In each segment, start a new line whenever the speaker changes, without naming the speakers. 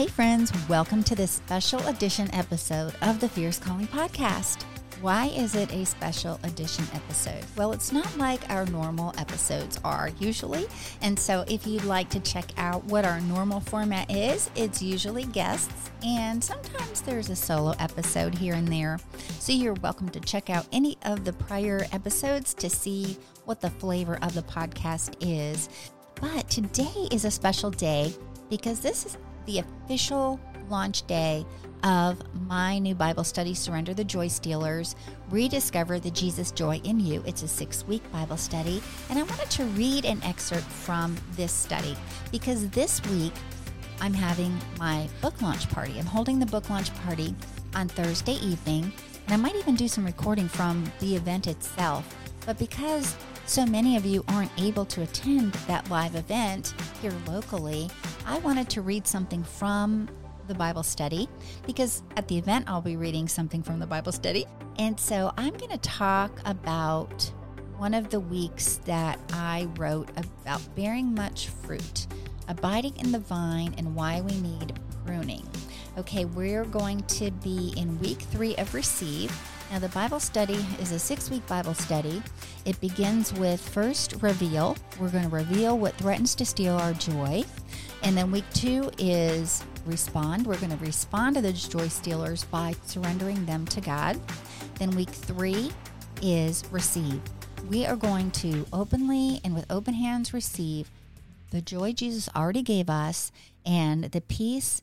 Hey, friends, welcome to this special edition episode of the Fierce Calling Podcast. Why is it a special edition episode? Well, it's not like our normal episodes are usually. And so, if you'd like to check out what our normal format is, it's usually guests, and sometimes there's a solo episode here and there. So, you're welcome to check out any of the prior episodes to see what the flavor of the podcast is. But today is a special day because this is the official launch day of my new Bible study, Surrender the Joy Stealers Rediscover the Jesus Joy in You. It's a six week Bible study, and I wanted to read an excerpt from this study because this week I'm having my book launch party. I'm holding the book launch party on Thursday evening, and I might even do some recording from the event itself. But because so many of you aren't able to attend that live event here locally, I wanted to read something from the Bible study because at the event I'll be reading something from the Bible study. And so I'm going to talk about one of the weeks that I wrote about bearing much fruit, abiding in the vine, and why we need pruning. Okay, we're going to be in week three of Receive. Now, the Bible study is a six week Bible study. It begins with first reveal. We're going to reveal what threatens to steal our joy. And then week two is respond. We're going to respond to the joy stealers by surrendering them to God. Then week three is receive. We are going to openly and with open hands receive the joy Jesus already gave us and the peace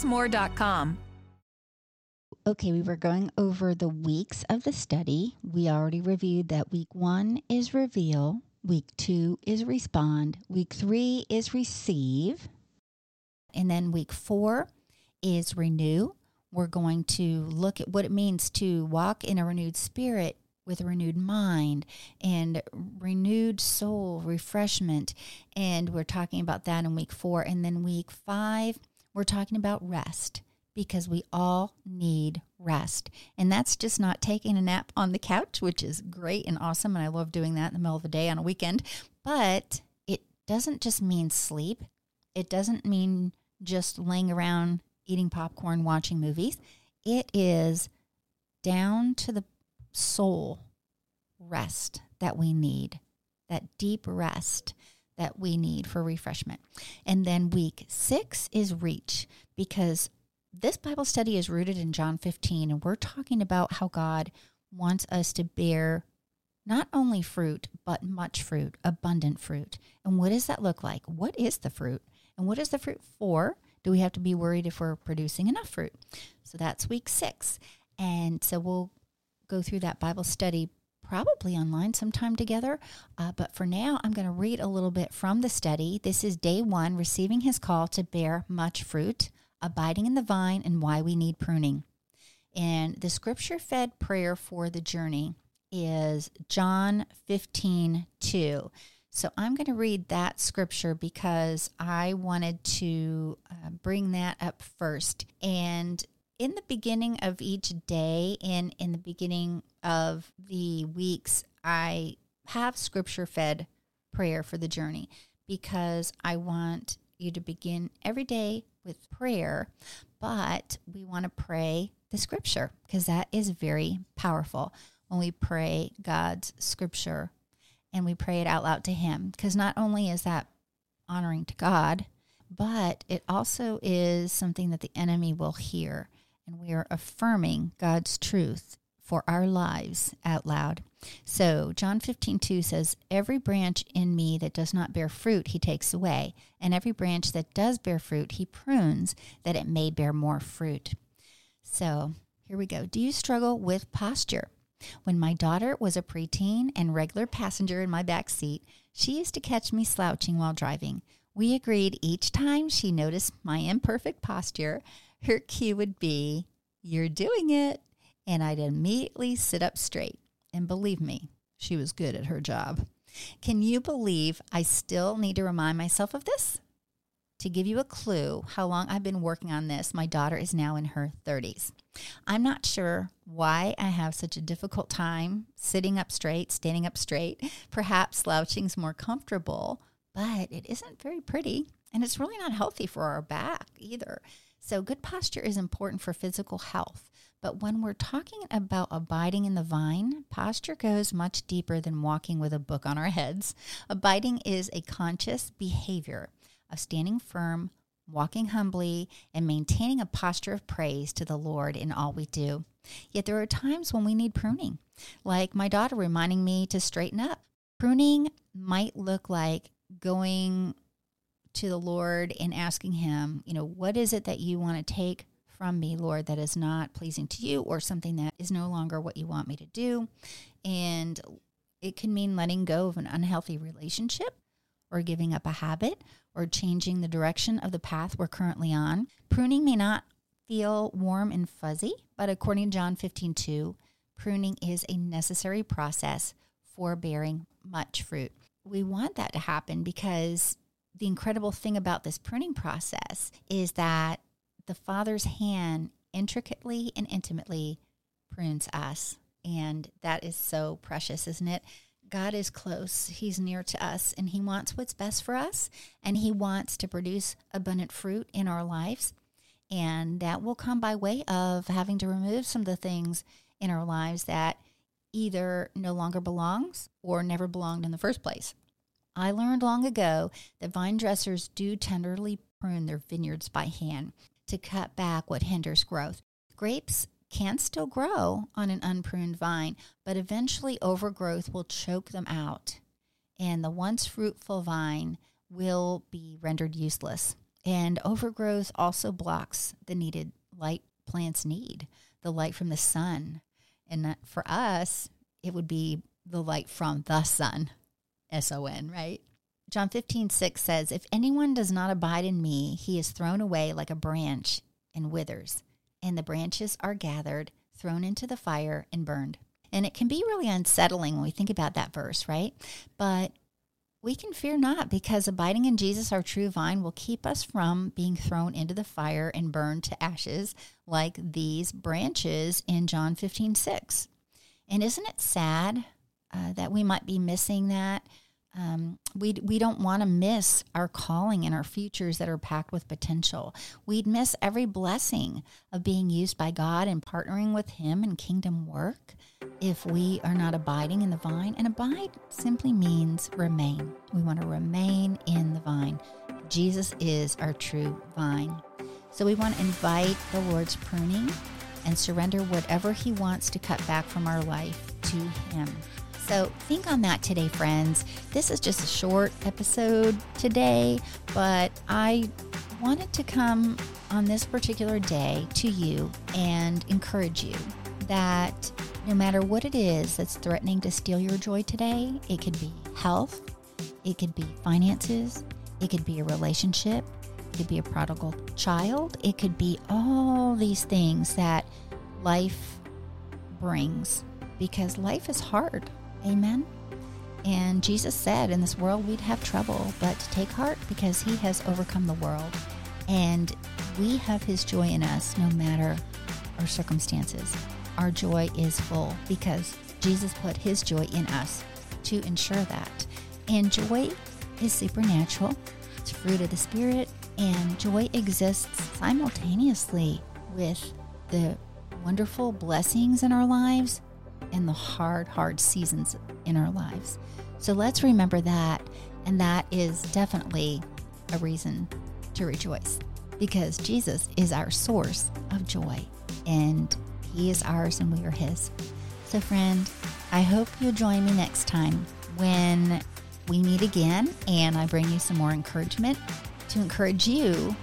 accessmore.com.
Okay, we were going over the weeks of the study. We already reviewed that week one is reveal, week two is respond, week three is receive, and then week four is renew. We're going to look at what it means to walk in a renewed spirit with a renewed mind and renewed soul refreshment. And we're talking about that in week four. And then week five, we're talking about rest because we all need rest. And that's just not taking a nap on the couch, which is great and awesome. And I love doing that in the middle of the day on a weekend. But it doesn't just mean sleep, it doesn't mean just laying around eating popcorn, watching movies. It is down to the soul rest that we need, that deep rest that we need for refreshment. And then week six is reach because this Bible study is rooted in John 15, and we're talking about how God wants us to bear not only fruit, but much fruit, abundant fruit. And what does that look like? What is the fruit? And what is the fruit for? Do we have to be worried if we're producing enough fruit? So that's week six. And so we'll go through that Bible study probably online sometime together. Uh, but for now, I'm going to read a little bit from the study. This is day one, receiving his call to bear much fruit abiding in the vine, and why we need pruning. And the scripture fed prayer for the journey is John 15 2. So I'm going to read that scripture because I wanted to uh, bring that up first. And in the beginning of each day and in the beginning of the weeks, I have scripture fed prayer for the journey because I want you to begin every day with prayer, but we want to pray the scripture because that is very powerful when we pray God's scripture and we pray it out loud to Him. Because not only is that honoring to God, but it also is something that the enemy will hear. And we are affirming God's truth for our lives out loud. So, John 15, 2 says, Every branch in me that does not bear fruit, he takes away, and every branch that does bear fruit, he prunes, that it may bear more fruit. So, here we go. Do you struggle with posture? When my daughter was a preteen and regular passenger in my back seat, she used to catch me slouching while driving. We agreed each time she noticed my imperfect posture, her cue would be, You're doing it. And I'd immediately sit up straight. And believe me, she was good at her job. Can you believe I still need to remind myself of this? To give you a clue how long I've been working on this, my daughter is now in her 30s. I'm not sure why I have such a difficult time sitting up straight, standing up straight. Perhaps slouching's more comfortable, but it isn't very pretty and it's really not healthy for our back either. So, good posture is important for physical health. But when we're talking about abiding in the vine, posture goes much deeper than walking with a book on our heads. Abiding is a conscious behavior of standing firm, walking humbly, and maintaining a posture of praise to the Lord in all we do. Yet there are times when we need pruning, like my daughter reminding me to straighten up. Pruning might look like going to the Lord and asking Him, you know, what is it that you want to take from me, Lord, that is not pleasing to you or something that is no longer what you want me to do. And it can mean letting go of an unhealthy relationship or giving up a habit or changing the direction of the path we're currently on. Pruning may not feel warm and fuzzy, but according to John 15 2, pruning is a necessary process for bearing much fruit. We want that to happen because the incredible thing about this pruning process is that the Father's hand intricately and intimately prunes us. And that is so precious, isn't it? God is close. He's near to us and He wants what's best for us. And He wants to produce abundant fruit in our lives. And that will come by way of having to remove some of the things in our lives that either no longer belongs or never belonged in the first place. I learned long ago that vine dressers do tenderly prune their vineyards by hand to cut back what hinders growth. Grapes can still grow on an unpruned vine, but eventually overgrowth will choke them out, and the once fruitful vine will be rendered useless. And overgrowth also blocks the needed light plants need, the light from the sun. And for us, it would be the light from the sun, S O N, right? John 15, 6 says, If anyone does not abide in me, he is thrown away like a branch and withers, and the branches are gathered, thrown into the fire, and burned. And it can be really unsettling when we think about that verse, right? But we can fear not because abiding in Jesus, our true vine, will keep us from being thrown into the fire and burned to ashes like these branches in John 15, 6. And isn't it sad uh, that we might be missing that? Um, we we don't want to miss our calling and our futures that are packed with potential. We'd miss every blessing of being used by God and partnering with Him in kingdom work if we are not abiding in the vine. And abide simply means remain. We want to remain in the vine. Jesus is our true vine. So we want to invite the Lord's pruning and surrender whatever He wants to cut back from our life to Him. So think on that today, friends. This is just a short episode today, but I wanted to come on this particular day to you and encourage you that no matter what it is that's threatening to steal your joy today, it could be health, it could be finances, it could be a relationship, it could be a prodigal child, it could be all these things that life brings because life is hard. Amen. And Jesus said, In this world we'd have trouble, but take heart because he has overcome the world. And we have his joy in us no matter our circumstances. Our joy is full because Jesus put his joy in us to ensure that. And joy is supernatural, it's fruit of the Spirit, and joy exists simultaneously with the wonderful blessings in our lives in the hard, hard seasons in our lives. So let's remember that. And that is definitely a reason to rejoice because Jesus is our source of joy and He is ours and we are His. So, friend, I hope you'll join me next time when we meet again and I bring you some more encouragement to encourage you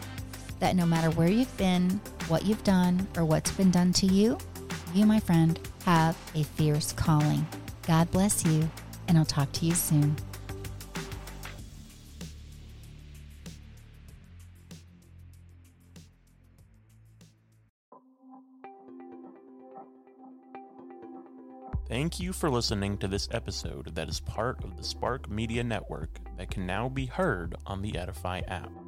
that no matter where you've been, what you've done, or what's been done to you, you, my friend, have a fierce calling. God bless you, and I'll talk to you soon.
Thank you for listening to this episode that is part of the Spark Media Network that can now be heard on the Edify app.